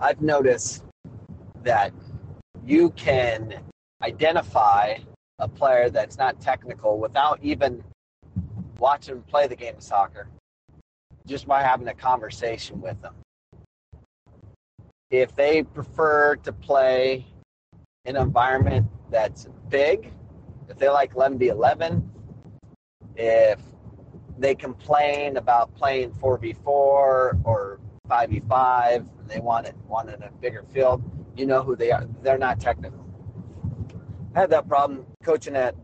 I've noticed that you can identify a player that's not technical without even watching them play the game of soccer, just by having a conversation with them. If they prefer to play in an environment that's big, if they like 11v11, if they complain about playing 4v4 or 5v5, and they want it want in a bigger field, you know who they are. They're not technical. I had that problem coaching at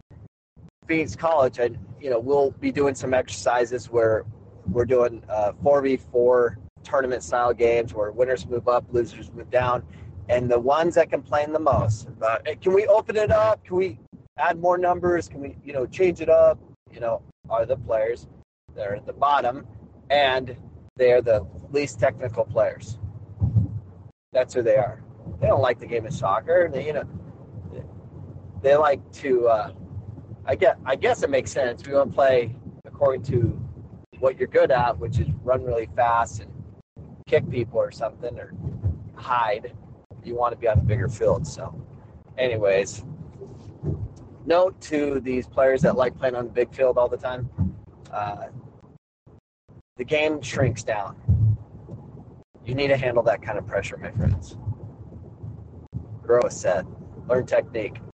Phoenix College. I, you know, we'll be doing some exercises where we're doing uh, 4v4 tournament style games where winners move up, losers move down. And the ones that complain the most about, hey, can we open it up? Can we add more numbers? Can we, you know, change it up? You know, are the players that are at the bottom and they're the least technical players. That's who they are. They don't like the game of soccer. They, you know, they like to. Uh, I get. I guess it makes sense. We want to play according to what you're good at, which is run really fast and kick people or something or hide. You want to be on a bigger field. So, anyways, note to these players that like playing on the big field all the time. Uh, the game shrinks down. You need to handle that kind of pressure, my friends. Grow a set, learn technique.